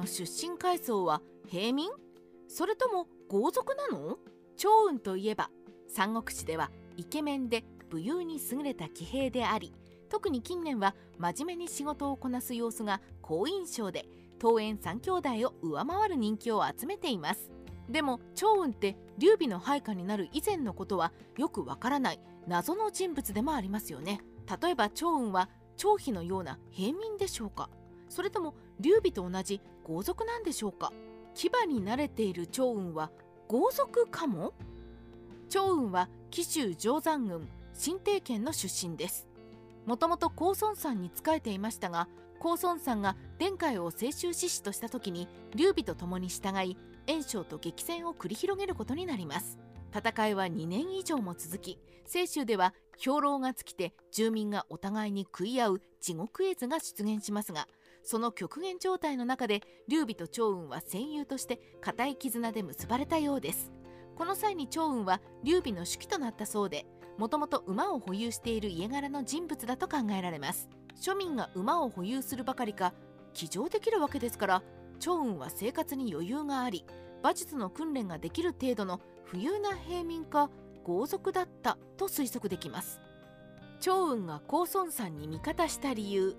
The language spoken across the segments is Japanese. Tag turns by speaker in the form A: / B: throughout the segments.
A: の出身階層は平民？それとも豪族なの？趙雲といえば三国志ではイケメンで武勇に優れた騎兵であり特に近年は真面目に仕事をこなす様子が好印象で東園三兄弟を上回る人気を集めています。でも趙雲って劉備の配下になる以前のことはよくわからない謎の人物でもありますよね。例えば趙雲は張飛のような平民でしょうか？それとも劉備と同じ豪族なんでしょうか？牙に慣れている趙雲は豪族かも？趙雲は紀州定山郡新帝県の出身です。もともと高孫山に仕えていましたが高孫山が殿海を清州志士とした時に劉備と共に従い袁紹と激戦を繰り広げることになります。戦いは2年以上も続き清州では兵糧が尽きて住民がお互いに食い合う地獄絵図が出現しますがその極限状態の中で劉備と趙雲は戦友として固い絆で結ばれたようです。この際に趙雲は劉備の手記となったそうでもともと馬を保有している家柄の人物だと考えられます。庶民が馬を保有するばかりか騎乗できるわけですから趙雲は生活に余裕があり馬術の訓練ができる程度の富裕な平民か豪族だったと推測できます。趙雲が高孫山に味方した理由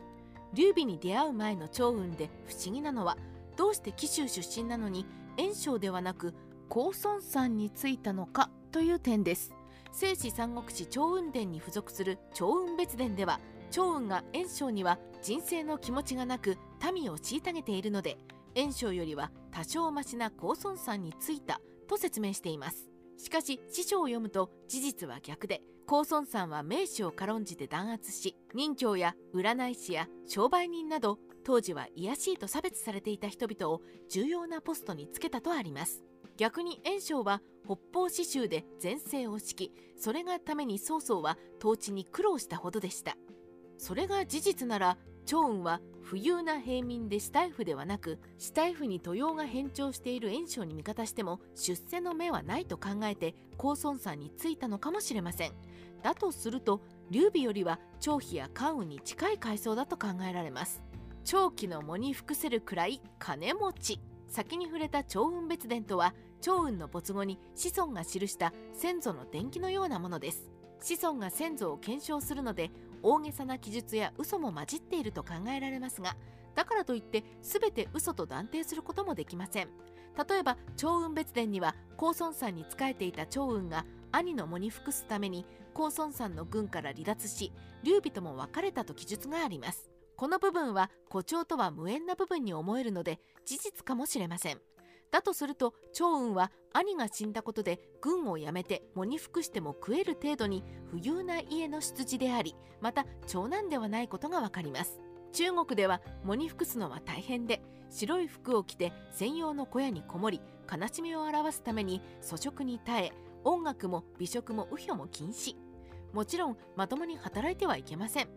A: 劉備に出会う前の趙雲で不思議なのはどうして紀州出身なのに袁紹ではなく高孫山についたのかという点です。聖史三国志趙雲伝に付属する趙雲別伝では趙雲が袁紹には人生の気持ちがなく民を虐げているので袁紹よりは多少マシな高孫山についたと説明しています。しかし師匠を読むと事実は逆で高孫山は名士を軽んじて弾圧し任教や占い師や商売人など当時は卑しいと差別されていた人々を重要なポストにつけたとあります。逆に袁紹は北方刺繍で前世を敷きそれがために曹操は統治に苦労したほどでした。それが事実なら趙雲は富裕な平民で死体婦ではなく死体婦に土用が変調している袁紹に味方しても出世の目はないと考えて高孫山についたのかもしれません。だとすると劉備よりは張飛や関羽に近い階層だと考えられます。長期の藻に服せるくらい金持ち。先に触れた長雲別伝とは長雲の没後に子孫が記した先祖の伝記のようなものです。子孫が先祖を検証するので大げさな記述や嘘も混じっていると考えられますがだからといって全て嘘と断定することもできません。例えば長雲別伝には高孫山に仕えていた長雲が兄の藻に服すために高孫山の軍から離脱し劉備とも別れたと記述があります。この部分は誇張とは無縁な部分に思えるので事実かもしれません。だとすると趙雲は兄が死んだことで軍を辞めて喪に服しても食える程度に富裕な家の出自でありまた長男ではないことがわかります。中国では喪に服すのは大変で白い服を着て専用の小屋にこもり悲しみを表すために粗食に耐え音楽も美食も右表も禁止。もちろんまともに働いてはいけません。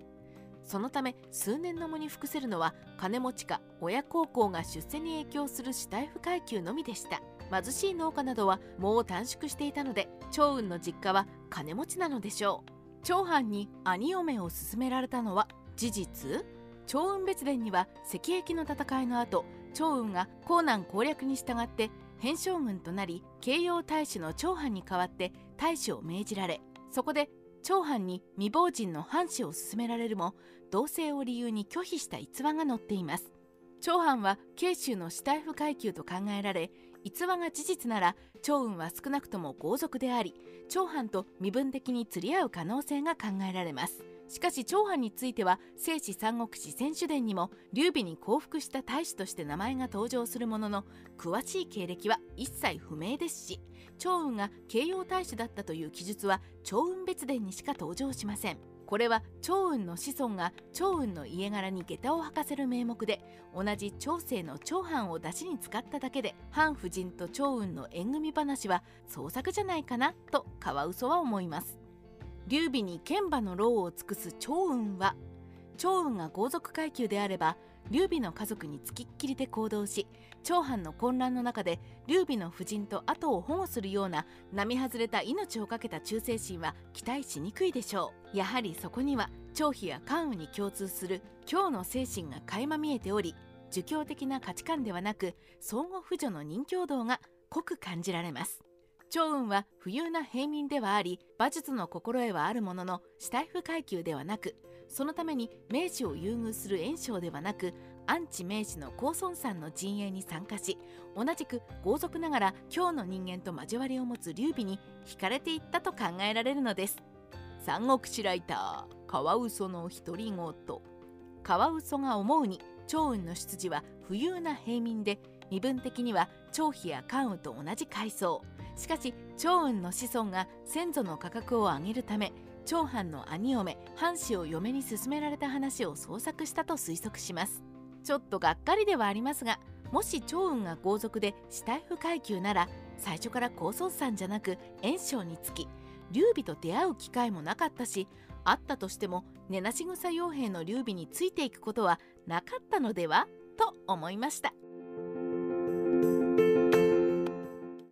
A: そのため数年の喪に服せるのは金持ちか親孝行が出世に影響する死体不階級のみでした。貧しい農家などは藻を短縮していたので趙雲の実家は金持ちなのでしょう。長藩に兄嫁を勧められたのは事実？長雲別伝には赤壁の戦いの後長雲が江南攻略に従って偏将軍となり慶応大使の長藩に代わって大使を命じられそこで長藩に未亡人の藩士を勧められるも同性を理由に拒否した逸話が載っています。長藩は慶州の死体不階級と考えられ逸話が事実なら長雲は少なくとも豪族であり長藩と身分的に釣り合う可能性が考えられます。しかし長藩については聖史三国志選手伝にも劉備に降伏した大使として名前が登場するものの詳しい経歴は一切不明ですし長雲が慶応大使だったという記述は長雲別伝にしか登場しません。これは長雲の子孫が長雲の家柄に下駄を履かせる名目で同じ長生の長藩を出しに使っただけで藩夫人と長雲の縁組話は創作じゃないかなとカワウソは思います。劉備に剣馬の労を尽くす長雲は長雲が豪族階級であれば劉備の家族につきっきりで行動し長藩の混乱の中で劉備の夫人と後を保護するような並外れた命を懸けた忠誠心は期待しにくいでしょう。やはりそこには張飛や関羽に共通する今日の精神が垣間見えており儒教的な価値観ではなく相互扶助の人共同が濃く感じられます。趙雲は富裕な平民ではあり馬術の心得はあるものの死体不階級ではなくそのために明治を優遇する炎章ではなくアンチ明治の高孫さんの陣営に参加し同じく豪族ながら今日の人間と交わりを持つ劉備に惹かれていったと考えられるのです。三国志ライターカワウソの独り言カワウソが思うに趙雲の出自は富裕な平民で身分的には張飛や関羽と同じ階層。しかし趙雲の子孫が先祖の価格を上げるため長藩の兄嫁藩士を嫁に勧められた話を創作したと推測します。ちょっとがっかりではありますがもし趙雲が豪族で死体不階級なら最初から高孫さんじゃなく炎章につき劉備と出会う機会もなかったしあったとしても根なし草傭兵の劉備についていくことはなかったのでは？と思いました。